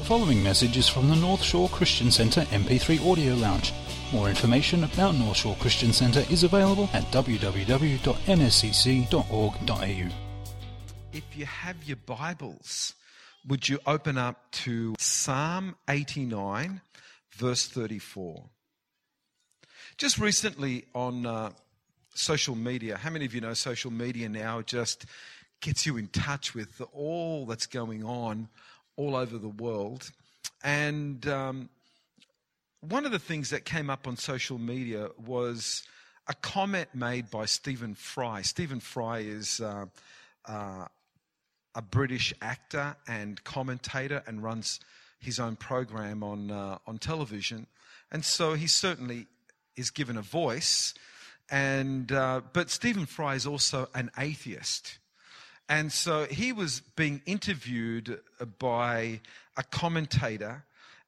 The following message is from the North Shore Christian Centre MP3 Audio Lounge. More information about North Shore Christian Centre is available at www.nscc.org.au. If you have your Bibles, would you open up to Psalm 89, verse 34? Just recently on uh, social media, how many of you know social media now just gets you in touch with all that's going on all over the world? And um, one of the things that came up on social media was a comment made by Stephen Fry. Stephen Fry is uh, uh, a British actor and commentator and runs his own program on, uh, on television. And so he certainly is given a voice. And, uh, but Stephen Fry is also an atheist. And so he was being interviewed by a commentator.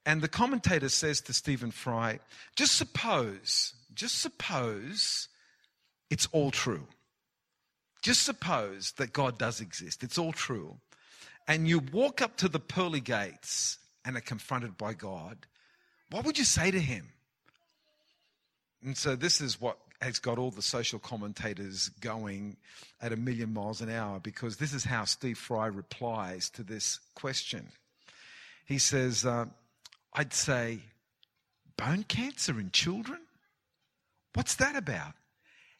And the commentator says to Stephen Fry, just suppose, just suppose it's all true. Just suppose that God does exist. It's all true. And you walk up to the pearly gates and are confronted by God. What would you say to him? And so this is what has got all the social commentators going at a million miles an hour because this is how Steve Fry replies to this question. He says, uh, I'd say, bone cancer in children? What's that about?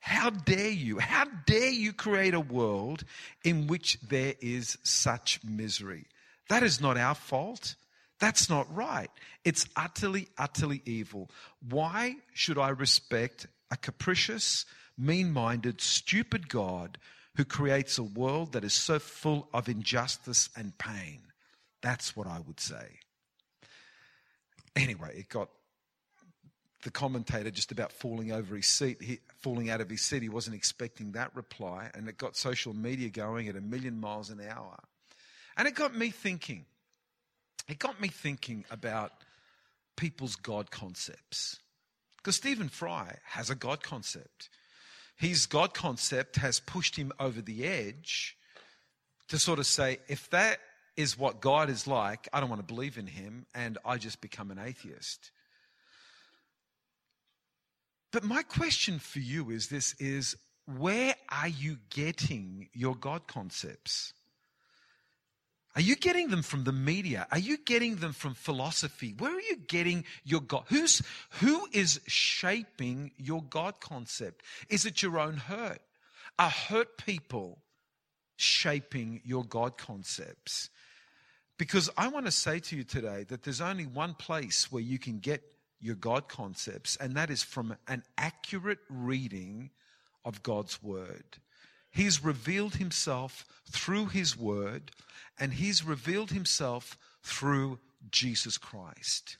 How dare you? How dare you create a world in which there is such misery? That is not our fault. That's not right. It's utterly, utterly evil. Why should I respect a capricious, mean minded, stupid God who creates a world that is so full of injustice and pain? That's what I would say. Anyway, it got the commentator just about falling over his seat, he, falling out of his seat. He wasn't expecting that reply, and it got social media going at a million miles an hour. And it got me thinking. It got me thinking about people's God concepts. Because Stephen Fry has a God concept. His God concept has pushed him over the edge to sort of say, if that is what God is like, I don't want to believe in him, and I just become an atheist. But my question for you is this is where are you getting your God concepts? Are you getting them from the media? Are you getting them from philosophy? Where are you getting your God? Who's, who is shaping your God concept? Is it your own hurt? Are hurt people shaping your God concepts? Because I want to say to you today that there's only one place where you can get your God concepts, and that is from an accurate reading of God's Word. He's revealed Himself through His Word, and He's revealed Himself through Jesus Christ.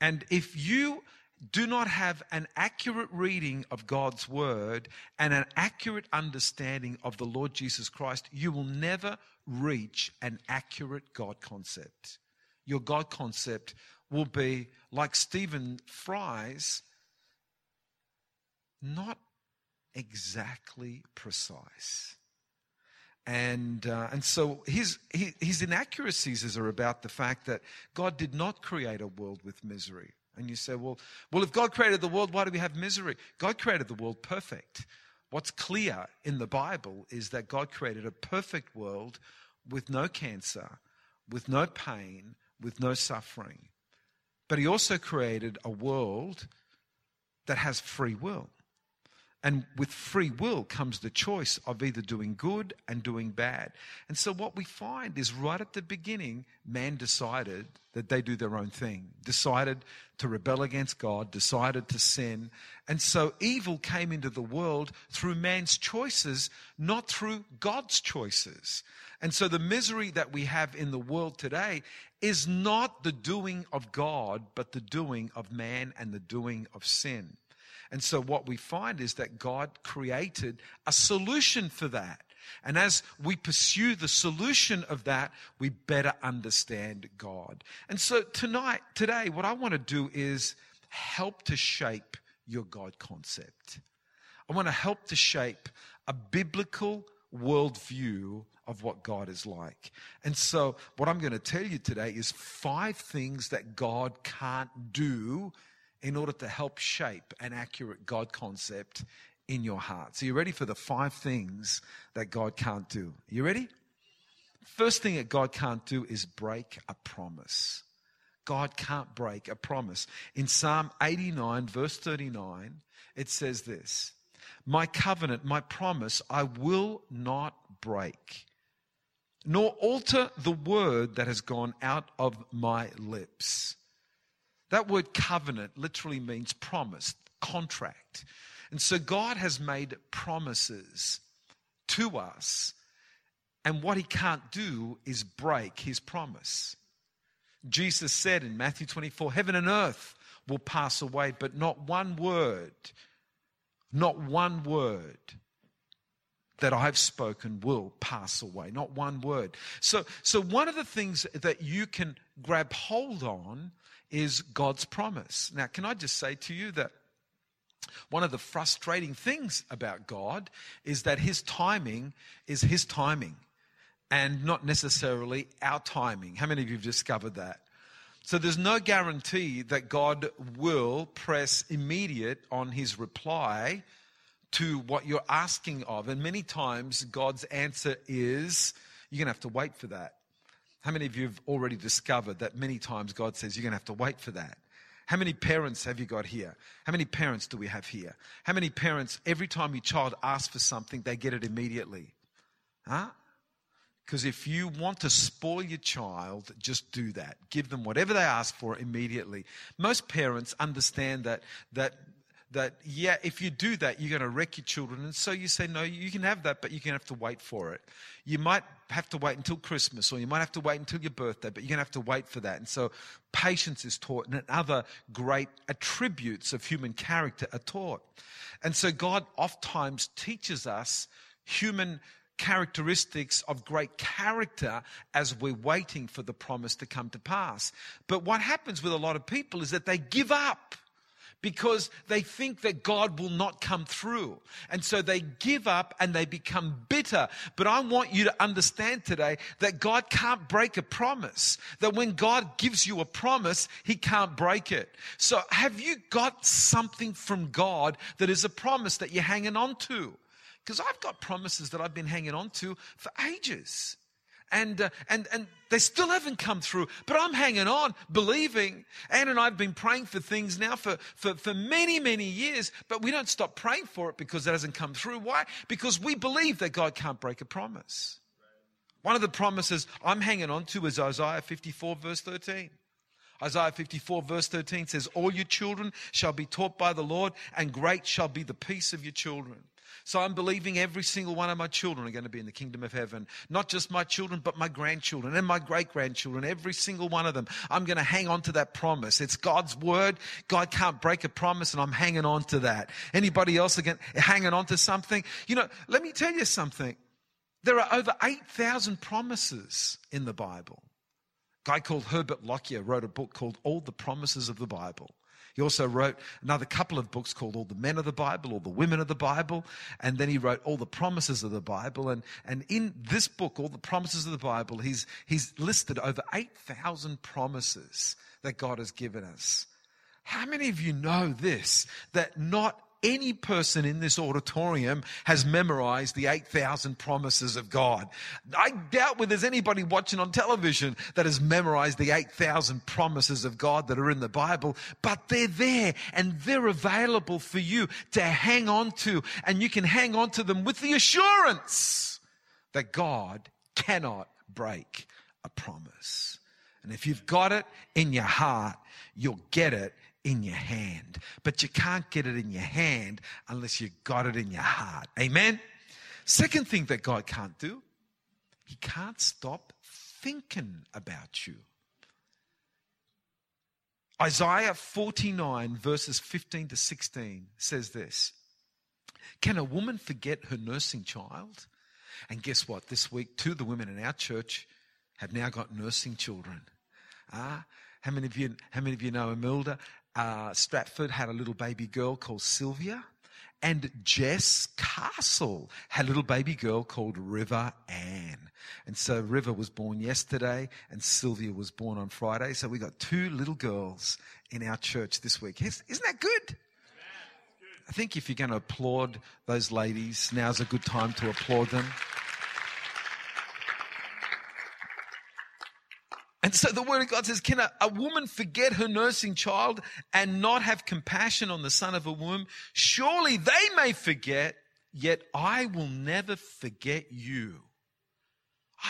And if you do not have an accurate reading of God's Word and an accurate understanding of the Lord Jesus Christ, you will never reach an accurate God concept. Your God concept will be like Stephen Fry's, not exactly precise. And, uh, and so his, his inaccuracies are about the fact that God did not create a world with misery. And you say, well, well, if God created the world, why do we have misery? God created the world perfect. What's clear in the Bible is that God created a perfect world with no cancer, with no pain, with no suffering. But he also created a world that has free will. And with free will comes the choice of either doing good and doing bad. And so, what we find is right at the beginning, man decided that they do their own thing, decided to rebel against God, decided to sin. And so, evil came into the world through man's choices, not through God's choices. And so, the misery that we have in the world today is not the doing of God, but the doing of man and the doing of sin. And so what we find is that God created a solution for that. And as we pursue the solution of that, we better understand God. And so tonight, today, what I want to do is help to shape your God concept. I want to help to shape a biblical worldview of what God is like. And so, what I'm going to tell you today is five things that God can't do in order to help shape an accurate God concept in your heart. So, you ready for the five things that God can't do? You ready? First thing that God can't do is break a promise. God can't break a promise. In Psalm 89, verse 39, it says this My covenant, my promise, I will not break, nor alter the word that has gone out of my lips. That word covenant literally means promise, contract. And so God has made promises to us, and what he can't do is break his promise. Jesus said in Matthew 24, Heaven and earth will pass away, but not one word, not one word that I've spoken will pass away. Not one word. So, so one of the things that you can grab hold on is God's promise. Now, can I just say to you that one of the frustrating things about God is that His timing is His timing and not necessarily our timing. How many of you have discovered that? So there's no guarantee that God will press immediate on his reply to what you're asking of. And many times God's answer is, you're going to have to wait for that. How many of you have already discovered that many times God says, you're going to have to wait for that? How many parents have you got here? How many parents do we have here? How many parents, every time your child asks for something, they get it immediately? Huh? Because if you want to spoil your child, just do that. Give them whatever they ask for immediately. Most parents understand that that that yeah, if you do that, you're going to wreck your children, and so you say no, you can have that, but you're going to have to wait for it. You might have to wait until Christmas, or you might have to wait until your birthday, but you're going to have to wait for that. And so patience is taught, and other great attributes of human character are taught. And so God oftentimes teaches us human characteristics of great character as we're waiting for the promise to come to pass. But what happens with a lot of people is that they give up because they think that God will not come through. And so they give up and they become bitter. But I want you to understand today that God can't break a promise. That when God gives you a promise, He can't break it. So have you got something from God that is a promise that you're hanging on to? Because I've got promises that I've been hanging on to for ages. And, uh, and, and they still haven't come through, but I'm hanging on, believing. Anne and I have been praying for things now for, for, for many, many years, but we don't stop praying for it because it hasn't come through. Why? Because we believe that God can't break a promise. One of the promises I'm hanging on to is Isaiah 54, verse 13. Isaiah 54, verse 13 says, All your children shall be taught by the Lord, and great shall be the peace of your children. So I'm believing every single one of my children are going to be in the kingdom of heaven. Not just my children, but my grandchildren and my great grandchildren, every single one of them. I'm going to hang on to that promise. It's God's word. God can't break a promise and I'm hanging on to that. Anybody else again hanging on to something? You know, let me tell you something. There are over 8,000 promises in the Bible. A guy called Herbert Lockyer wrote a book called All the Promises of the Bible. He also wrote another couple of books called All the Men of the Bible, All the Women of the Bible, and then he wrote All the Promises of the Bible. And, and in this book, All the Promises of the Bible, he's, he's listed over 8,000 promises that God has given us. How many of you know this? That not any person in this auditorium has memorized the 8,000 promises of God. I doubt whether there's anybody watching on television that has memorized the 8,000 promises of God that are in the Bible, but they're there and they're available for you to hang on to and you can hang on to them with the assurance that God cannot break a promise. And if you've got it in your heart, you'll get it in your hand. But you can't get it in your hand unless you got it in your heart. Amen? Second thing that God can't do, He can't stop thinking about you. Isaiah 49, verses 15 to 16 says this Can a woman forget her nursing child? And guess what? This week, two of the women in our church have now got nursing children. Ah, how many of you? How many of you know Imelda? Uh, Stratford had a little baby girl called Sylvia. And Jess Castle had a little baby girl called River Ann. And so River was born yesterday and Sylvia was born on Friday. So we got two little girls in our church this week. Isn't that good? I think if you're going to applaud those ladies, now's a good time to applaud them. And so the word of God says, can a, a, woman forget her nursing child and not have compassion on the son of a womb? Surely they may forget, yet I will never forget you.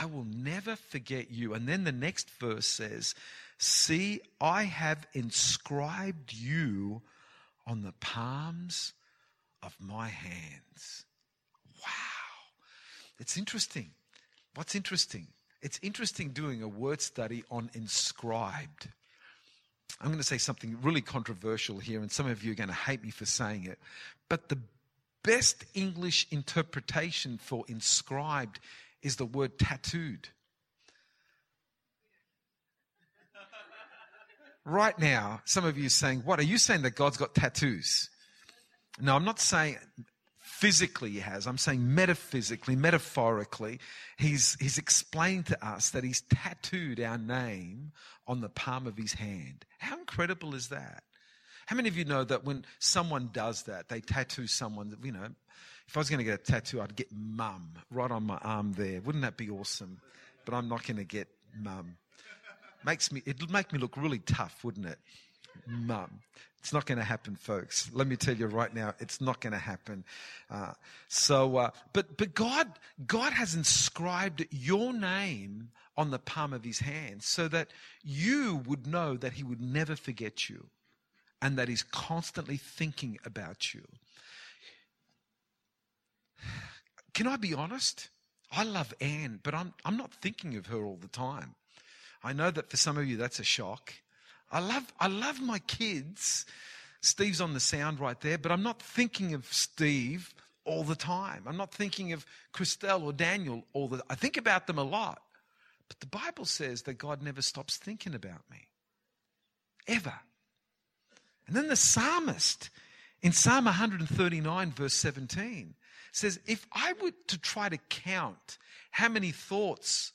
I will never forget you. And then the next verse says, see, I have inscribed you on the palms of my hands. Wow. It's interesting. What's interesting? It's interesting doing a word study on inscribed. I'm going to say something really controversial here, and some of you are going to hate me for saying it. But the best English interpretation for inscribed is the word tattooed. Right now, some of you are saying, What? Are you saying that God's got tattoos? No, I'm not saying physically he has. I'm saying metaphysically, metaphorically. He's, he's explained to us that he's tattooed our name on the palm of his hand. How incredible is that? How many of you know that when someone does that, they tattoo someone, you know, if I was going to get a tattoo, I'd get mum right on my arm there. Wouldn't that be awesome? But I'm not going to get mum. Makes me, it'd make me look really tough, wouldn't it? Mum. It's not going to happen, folks. Let me tell you right now, it's not going to happen. Uh, so, uh, but but God God has inscribed your name on the palm of His hand, so that you would know that He would never forget you, and that He's constantly thinking about you. Can I be honest? I love Anne, but I'm I'm not thinking of her all the time. I know that for some of you that's a shock. I love, I love my kids. Steve's on the sound right there, but I'm not thinking of Steve all the time. I'm not thinking of Christelle or Daniel all the I think about them a lot. But the Bible says that God never stops thinking about me. Ever. And then the psalmist in Psalm 139, verse 17, says, If I were to try to count how many thoughts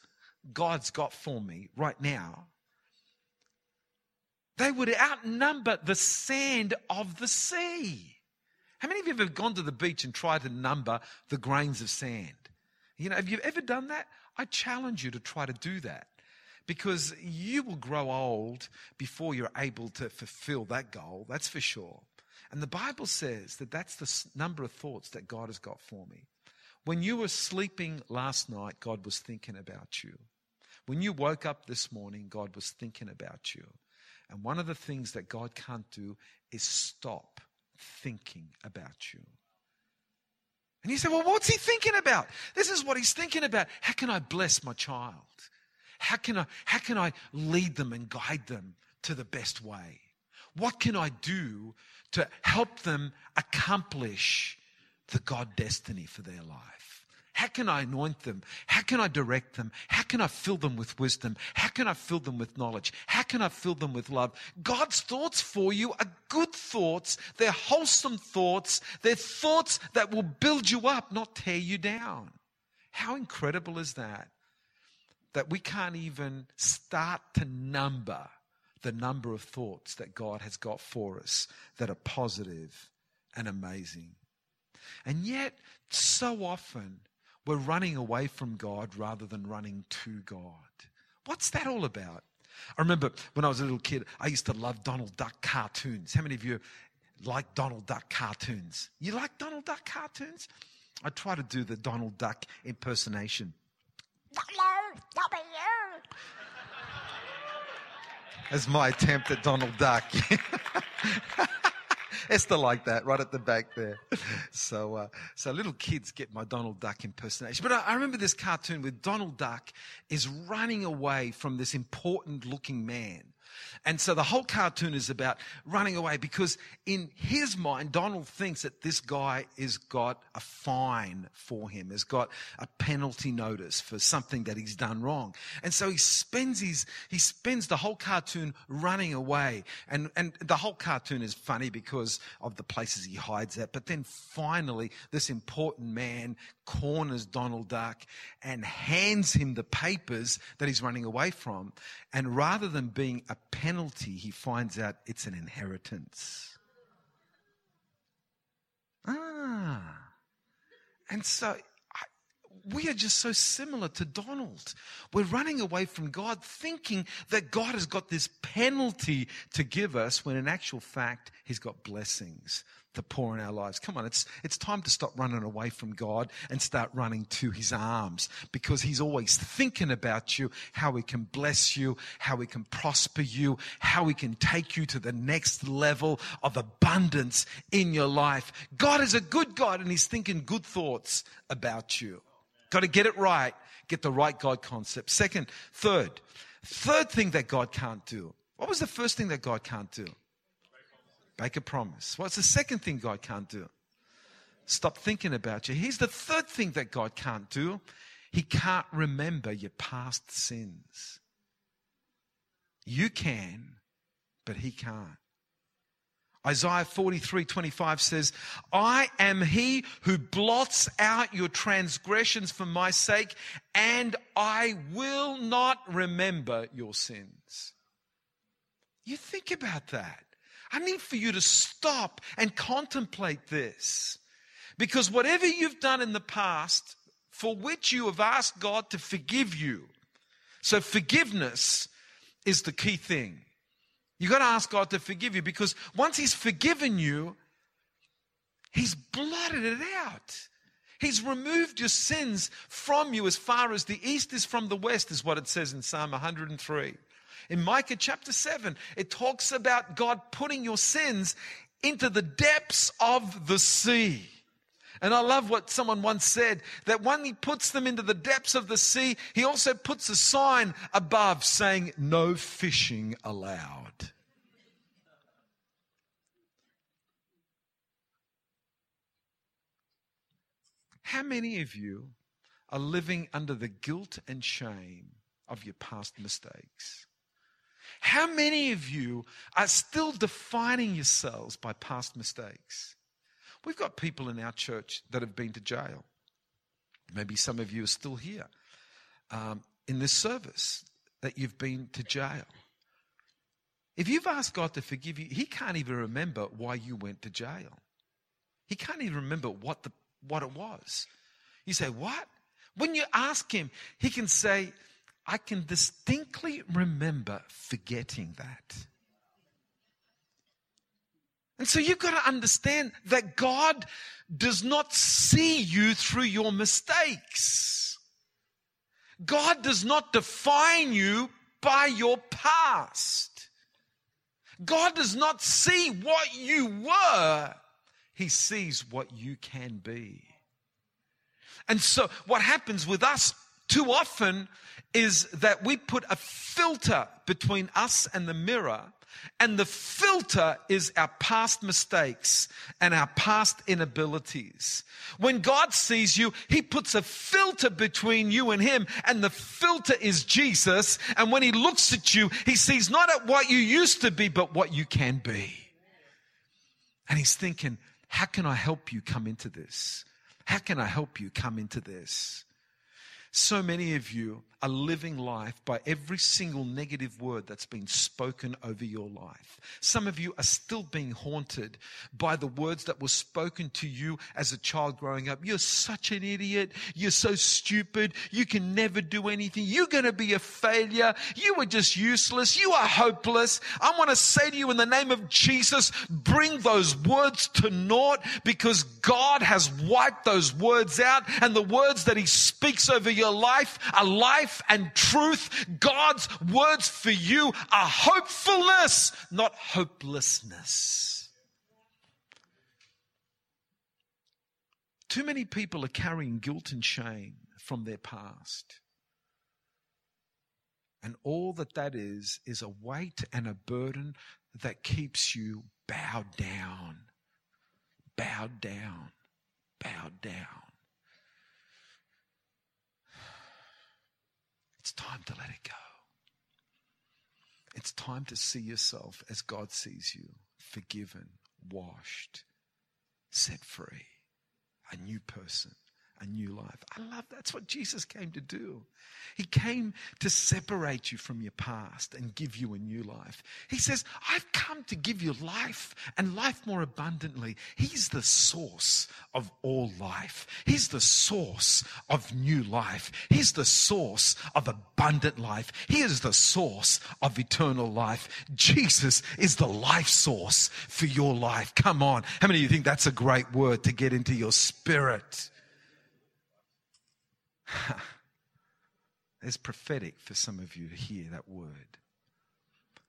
God's got for me right now, they would outnumber the sand of the sea. How many of you have ever gone to the beach and tried to number the grains of sand? You know, have you ever done that? I challenge you to try to do that because you will grow old before you're able to fulfill that goal, that's for sure. And the Bible says that that's the number of thoughts that God has got for me. When you were sleeping last night, God was thinking about you. When you woke up this morning, God was thinking about you. And one of the things that God can't do is stop thinking about you. And you say, well, what's he thinking about? This is what he's thinking about. How can I bless my child? How can I, how can I lead them and guide them to the best way? What can I do to help them accomplish the God destiny for their life? How can I anoint them? How can I direct them? How can I fill them with wisdom? How can I fill them with knowledge? How can I fill them with love? God's thoughts for you are good thoughts. They're wholesome thoughts. They're thoughts that will build you up, not tear you down. How incredible is that? That we can't even start to number the number of thoughts that God has got for us that are positive and amazing. And yet, so often, we're running away from God rather than running to God. What's that all about? I remember when I was a little kid, I used to love Donald Duck cartoons. How many of you like Donald Duck cartoons? You like Donald Duck cartoons? I try to do the Donald Duck impersonation. Hello, W. As my attempt at Donald Duck. Esther like that, right at the back there. So, uh, so little kids get my Donald Duck impersonation. But I, I remember this cartoon where Donald Duck is running away from this important looking man And so the whole cartoon is about running away because in his mind, Donald thinks that this guy has got a fine for him, has got a penalty notice for something that he's done wrong. And so he spends his, he spends the whole cartoon running away. And, and the whole cartoon is funny because of the places he hides at. But then finally, this important man corners Donald Duck and hands him the papers that he's running away from. And rather than being a penalty, he finds out it's an inheritance. Ah. And so we are just so similar to Donald. We're running away from God thinking that God has got this penalty to give us when in actual fact, He's got blessings to pour in our lives. Come on, it's, it's time to stop running away from God and start running to His arms because He's always thinking about you, how He can bless you, how He can prosper you, how He can take you to the next level of abundance in your life. God is a good God and He's thinking good thoughts about you. Got to get it right. Get the right God concept. Second, third, third thing that God can't do. What was the first thing that God can't do? Make a promise. What's the second thing God can't do? Stop thinking about you. Here's the third thing that God can't do. He can't remember your past sins. You can, but he can't. Isaiah 43 25 says, I am he who blots out your transgressions for my sake, and I will not remember your sins. You think about that. I need for you to stop and contemplate this. Because whatever you've done in the past, for which you have asked God to forgive you, so forgiveness is the key thing. You've got to ask God to forgive you because once He's forgiven you, He's blotted it out. He's removed your sins from you as far as the east is from the west, is what it says in Psalm 103. In Micah chapter 7, it talks about God putting your sins into the depths of the sea. And I love what someone once said that when he puts them into the depths of the sea, he also puts a sign above saying, No fishing allowed. How many of you are living under the guilt and shame of your past mistakes? How many of you are still defining yourselves by past mistakes? We've got people in our church that have been to jail. Maybe some of you are still here um, in this service that you've been to jail. If you've asked God to forgive you, He can't even remember why you went to jail. He can't even remember what, the, what it was. You say, What? When you ask Him, He can say, I can distinctly remember forgetting that. And so you've got to understand that God does not see you through your mistakes. God does not define you by your past. God does not see what you were. He sees what you can be. And so what happens with us too often is that we put a filter between us and the mirror and the filter is our past mistakes and our past inabilities. When God sees you, He puts a filter between you and Him, and the filter is Jesus. And when He looks at you, He sees not at what you used to be, but what you can be. And He's thinking, how can I help you come into this? How can I help you come into this? So many of you are living life by every single negative word that's been spoken over your life. Some of you are still being haunted by the words that were spoken to you as a child growing up. You're such an idiot. You're so stupid. You can never do anything. You're going to be a failure. You are just useless. You are hopeless. I want to say to you in the name of Jesus, bring those words to naught because God has wiped those words out and the words that he speaks over your life are life and truth. God's words for you are hopefulness, not hopelessness. Too many people are carrying guilt and shame from their past. And all that that is, is a weight and a burden that keeps you bowed down, bowed down, bowed down. It's time to let it go. It's time to see yourself as God sees you forgiven, washed, set free, a new person a new life. I love that's what Jesus came to do. He came to separate you from your past and give you a new life. He says, I've come to give you life and life more abundantly. He's the source of all life. He's the source of new life. He's the source of abundant life. He is the source of eternal life. Jesus is the life source for your life. Come on. How many of you think that's a great word to get into your spirit? it's prophetic for some of you to hear that word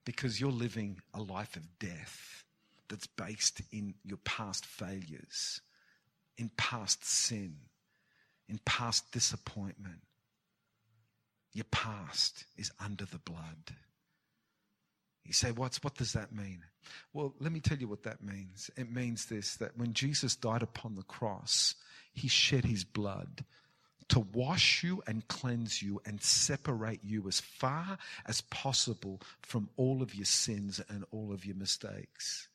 because you're living a life of death that's based in your past failures, in past sin, in past disappointment. Your past is under the blood. You say, What's, what does that mean? Well, let me tell you what that means. It means this that when Jesus died upon the cross, he shed his blood to wash you and cleanse you and separate you as far as possible from all of your sins and all of your mistakes.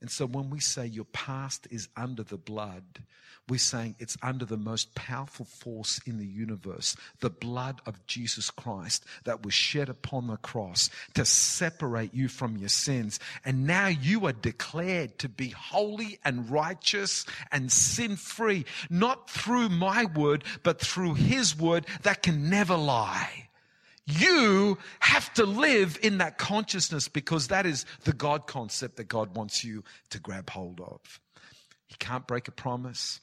And so when we say your past is under the blood, we're saying it's under the most powerful force in the universe, the blood of Jesus Christ that was shed upon the cross to separate you from your sins. And now you are declared to be holy and righteous and sin free, not through my word, but through his word that can never lie. You have to live in that consciousness because that is the God concept that God wants you to grab hold of. He can't break a promise.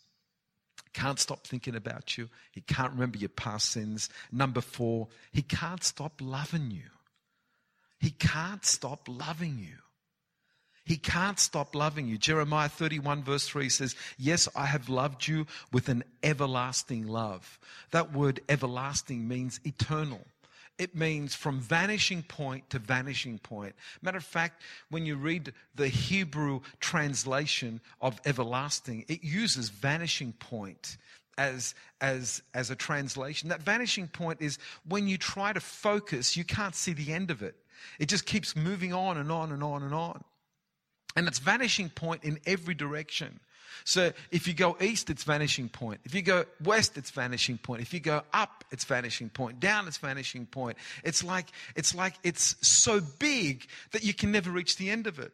Can't stop thinking about you. He can't remember your past sins. Number four, he can't stop loving you. He can't stop loving you. He can't stop loving you. Jeremiah 31 verse 3 says, Yes, I have loved you with an everlasting love. That word everlasting means eternal. It means from vanishing point to vanishing point. Matter of fact, when you read the Hebrew translation of everlasting, it uses vanishing point as, as, as a translation. That vanishing point is when you try to focus, you can't see the end of it. It just keeps moving on and on and on and on. And it's vanishing point in every direction. So if you go east, it's vanishing point. If you go west, it's vanishing point. If you go up, it's vanishing point. Down, it's vanishing point. It's like, it's like it's so big that you can never reach the end of it.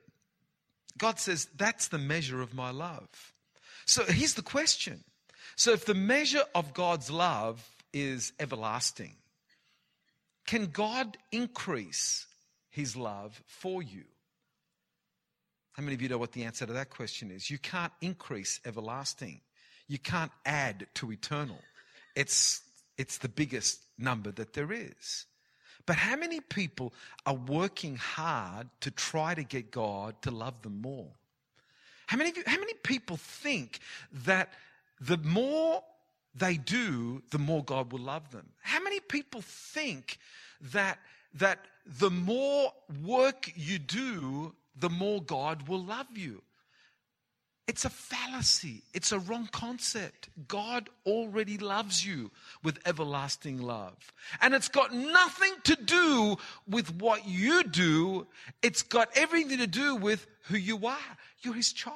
God says, that's the measure of my love. So here's the question. So if the measure of God's love is everlasting, can God increase his love for you? How many of you know what the answer to that question is? You can't increase everlasting. You can't add to eternal. It's, it's the biggest number that there is. But how many people are working hard to try to get God to love them more? How many, of you, how many people think that the more they do, the more God will love them? How many people think that, that the more work you do, the more God will love you. It's a fallacy. It's a wrong concept. God already loves you with everlasting love. And it's got nothing to do with what you do. It's got everything to do with who you are. You're his child.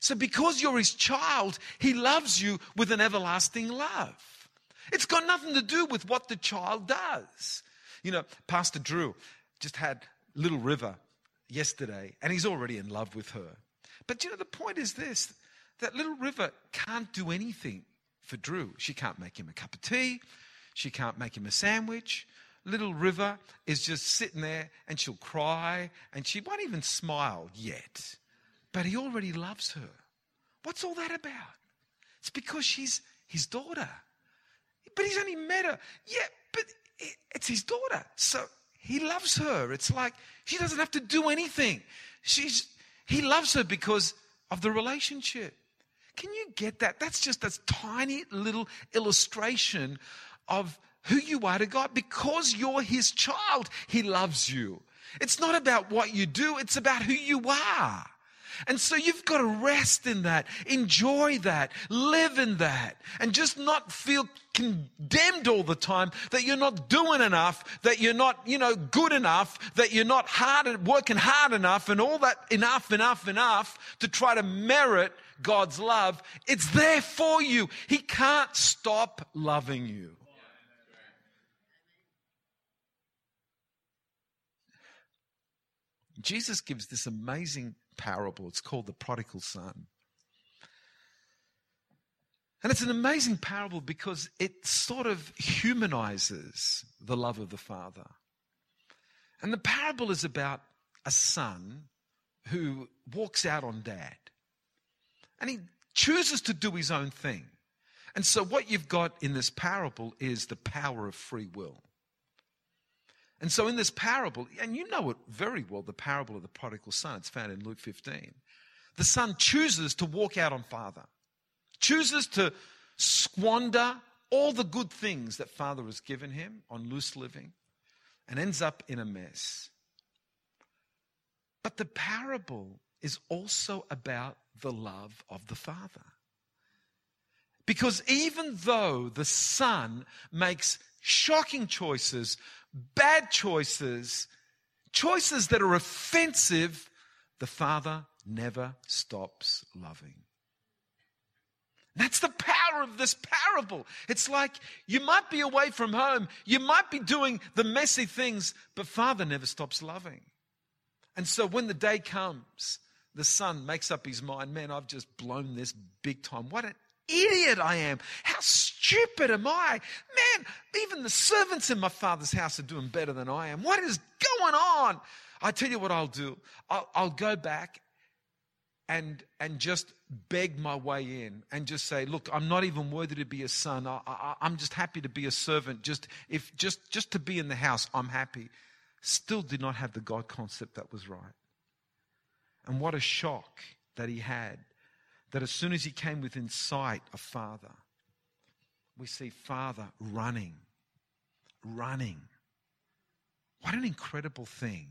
So because you're his child, he loves you with an everlasting love. It's got nothing to do with what the child does. You know, Pastor Drew just had Little River yesterday, and he's already in love with her. But you know, the point is this that little River can't do anything for Drew. She can't make him a cup of tea, she can't make him a sandwich. Little River is just sitting there and she'll cry and she won't even smile yet. But he already loves her. What's all that about? It's because she's his daughter. But he's only met her. Yeah, but it's his daughter. So he loves her. It's like she doesn't have to do anything. She's, he loves her because of the relationship. Can you get that? That's just a tiny little illustration of who you are to God. Because you're His child, He loves you. It's not about what you do, it's about who you are. And so you've got to rest in that, enjoy that, live in that, and just not feel condemned all the time that you're not doing enough, that you're not, you know, good enough, that you're not hard, working hard enough, and all that enough, enough, enough to try to merit God's love. It's there for you. He can't stop loving you. Jesus gives this amazing parable. It's called the prodigal son. And it's an amazing parable because it sort of humanizes the love of the Father. And the parable is about a son who walks out on dad and he chooses to do his own thing. And so, what you've got in this parable is the power of free will. And so, in this parable, and you know it very well, the parable of the prodigal son, it's found in Luke 15. The son chooses to walk out on father, chooses to squander all the good things that father has given him on loose living, and ends up in a mess. But the parable is also about the love of the father. Because even though the son makes shocking choices, bad choices, choices that are offensive, the Father never stops loving. That's the power of this parable. It's like you might be away from home, you might be doing the messy things, but Father never stops loving. And so when the day comes, the son makes up his mind, man, I've just blown this big time. What idiot I am. How stupid am I? Man, even the servants in my father's house are doing better than I am. What is going on? I tell you what I'll do. I'll, I'll go back and and just beg my way in and just say look i'm not even worthy to be a son I, am just happy to be a servant just if just just to be in the house i'm happy still did not have the god concept that was right and what a shock that he had that as soon as he came within sight of Father, we see Father running, running. What an incredible thing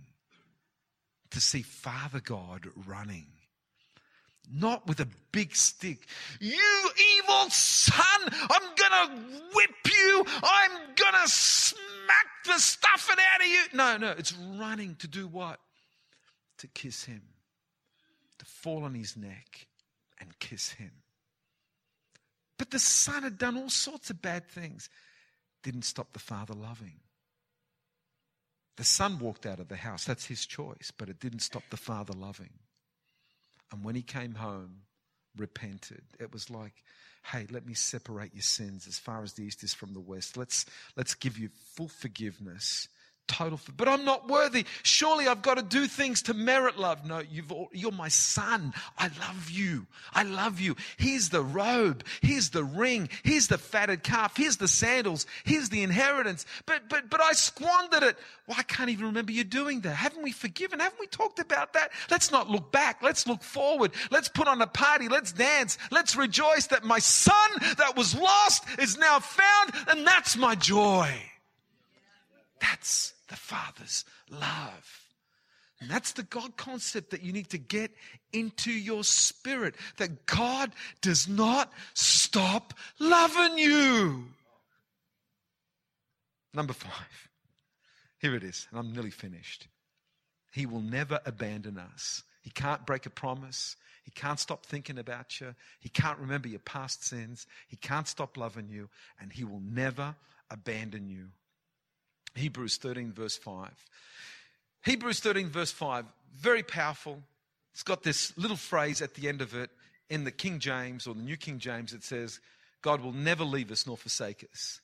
to see Father God running. Not with a big stick. You evil son, I'm gonna whip you. I'm gonna smack the stuffing out of you. No, no, it's running to do what? To kiss him, to fall on his neck, and kiss him. But the son had done all sorts of bad things. Didn't stop the father loving. The son walked out of the house. That's his choice. But it didn't stop the father loving. And when he came home, repented. It was like, hey, let me separate your sins as far as the east is from the west. Let's, let's give you full forgiveness total but i'm not worthy. Surely i've got to do things to merit love. No you've you're my son. I love you. I love you. Here's the robe. Here's the ring. Here's the fatted calf. Here's the sandals. Here's the inheritance. But but but i squandered it. Well i can't even remember you doing that? Haven't we forgiven? Haven't we talked about that? Let's not look back. Let's look forward. Let's put on a party. Let's dance. Let's rejoice that my son that was lost is now found and that's my joy. That's the Father's love. And that's the God concept that you need to get into your spirit that God does not stop loving you. Number five. Here it is, and I'm nearly finished. He will never abandon us. He can't break a promise. He can't stop thinking about you. He can't remember your past sins. He can't stop loving you, and He will never abandon you. Hebrews 13, verse 5. Hebrews 13, verse 5, very powerful. It's got this little phrase at the end of it in the King James or the New King James. It says, God will never leave us nor forsake us.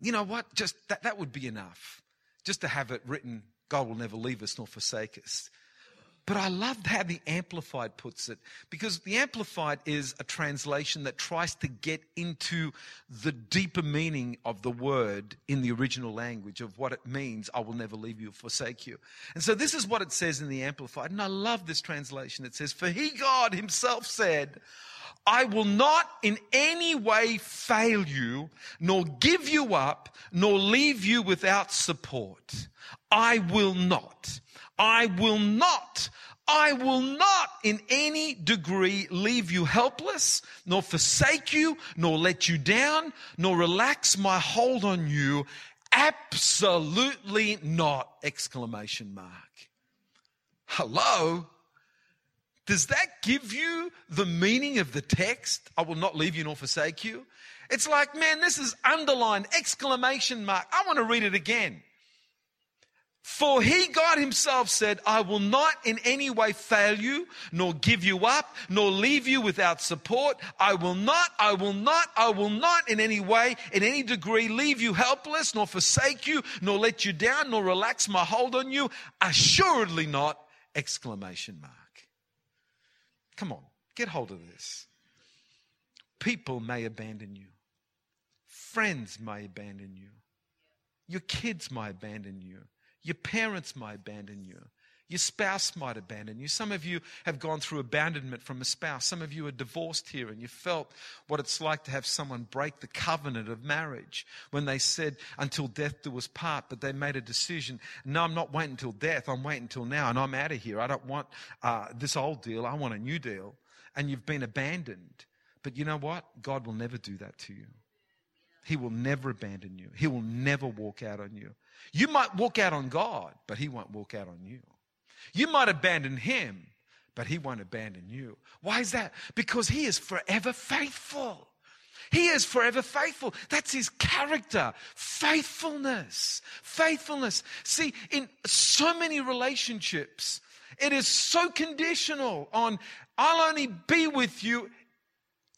You know what? Just that, that would be enough. Just to have it written, God will never leave us nor forsake us. But I loved how the Amplified puts it because the Amplified is a translation that tries to get into the deeper meaning of the word in the original language of what it means, I will never leave you or forsake you. And so this is what it says in the Amplified. And I love this translation. It says, For he, God himself said, I will not in any way fail you, nor give you up, nor leave you without support. I will not. I will not. I will not in any degree leave you helpless, nor forsake you, nor let you down, nor relax my hold on you. Absolutely not! Exclamation mark. Hello? Does that give you the meaning of the text? I will not leave you nor forsake you. It's like, man, this is underlined, exclamation mark. I want to read it again. For he, God himself said, I will not in any way fail you, nor give you up, nor leave you without support. I will not, I will not, I will not in any way, in any degree leave you helpless, nor forsake you, nor let you down, nor relax my hold on you. Assuredly not! Exclamation mark. Come on, get hold of this. People may abandon you, friends may abandon you, your kids may abandon you, your parents might abandon you. Your spouse might abandon you. Some of you have gone through abandonment from a spouse. Some of you are divorced here and you felt what it's like to have someone break the covenant of marriage when they said, until death do us part, but they made a decision. No, I'm not waiting until death. I'm waiting until now and I'm out of here. I don't want uh, this old deal. I want a new deal. And you've been abandoned. But you know what? God will never do that to you. He will never abandon you. He will never walk out on you. You might walk out on God, but He won't walk out on you. You might abandon him, but he won't abandon you. Why is that? Because he is forever faithful. He is forever faithful. That's his character. Faithfulness. Faithfulness. See, in so many relationships, it is so conditional on, I'll only be with you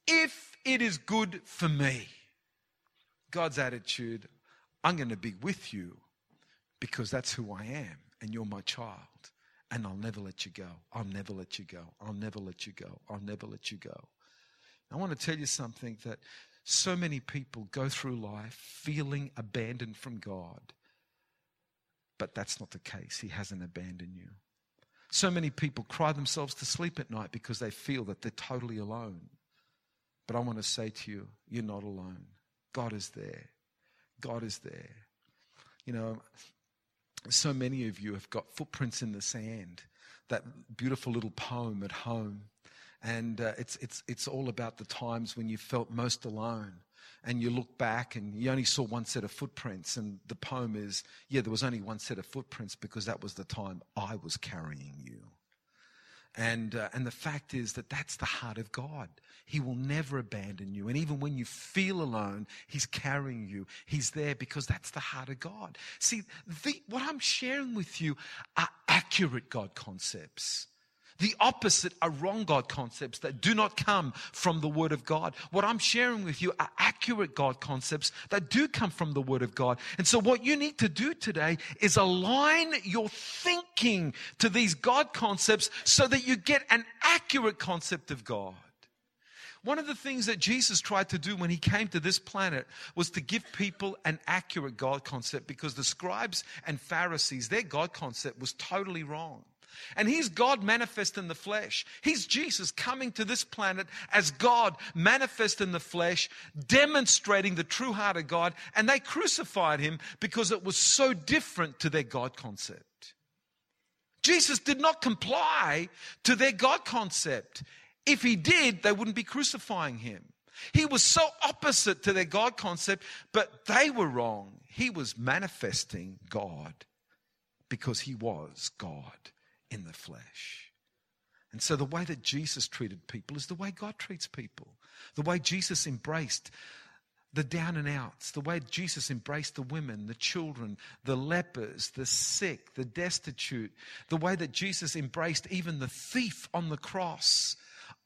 if it is good for me. God's attitude, I'm going to be with you because that's who I am and you're my child and I'll never let you go. I'll never let you go. I'll never let you go. I'll never let you go. I want to tell you something that so many people go through life feeling abandoned from God. But that's not the case. He hasn't abandoned you. So many people cry themselves to sleep at night because they feel that they're totally alone. But I want to say to you, you're not alone. God is there. God is there. You know, so many of you have got footprints in the sand, that beautiful little poem at home. And uh, it's, it's, it's all about the times when you felt most alone. And you look back and you only saw one set of footprints. And the poem is, yeah, there was only one set of footprints because that was the time I was carrying you. And, uh, and the fact is that that's the heart of God. He will never abandon you. And even when you feel alone, He's carrying you. He's there because that's the heart of God. See, the, what I'm sharing with you are accurate God concepts. The opposite are wrong God concepts that do not come from the Word of God. What I'm sharing with you are accurate God concepts that do come from the Word of God. And so what you need to do today is align your thinking to these God concepts so that you get an accurate concept of God. One of the things that Jesus tried to do when he came to this planet was to give people an accurate God concept because the scribes and Pharisees, their God concept was totally wrong. And he's God manifest in the flesh. He's Jesus coming to this planet as God manifest in the flesh, demonstrating the true heart of God. And they crucified him because it was so different to their God concept. Jesus did not comply to their God concept. If he did, they wouldn't be crucifying him. He was so opposite to their God concept, but they were wrong. He was manifesting God because he was God in the flesh. And so the way that Jesus treated people is the way God treats people. The way Jesus embraced the down and outs, the way Jesus embraced the women, the children, the lepers, the sick, the destitute, the way that Jesus embraced even the thief on the cross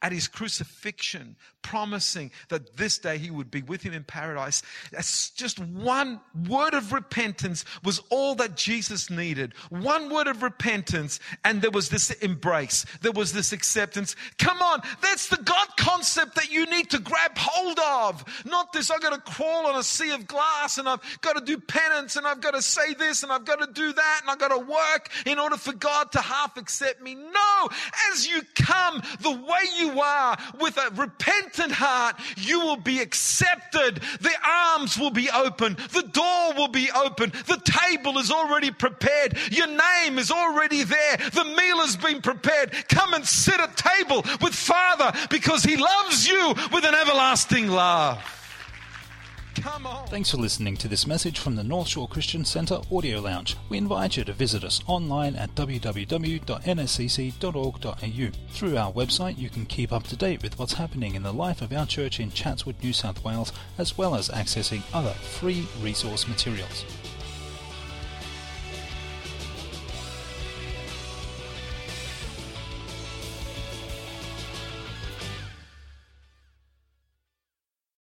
at his crucifixion, promising that this day he would be with him in paradise. That's just one word of repentance was all that Jesus needed. One word of repentance, and there was this embrace, there was this acceptance. Come on, that's the God concept that you need to grab hold of. Not this, I've got to crawl on a sea of glass and I've got to do penance and I've got to say this and I've got to do that and I've got to work in order for God to half accept me. No, as you come, the way you are with a repentant heart, you will be accepted. The arms will be open. The door will be open. The table is already prepared. Your name is already there. The meal has been prepared. Come and sit at table with Father because He loves you with an everlasting love. Come on. Thanks for listening to this message from the North Shore Christian Centre Audio Lounge. We invite you to visit us online at www.nscc.org.au. Through our website, you can keep up to date with what's happening in the life of our church in Chatswood, New South Wales, as well as accessing other free resource materials.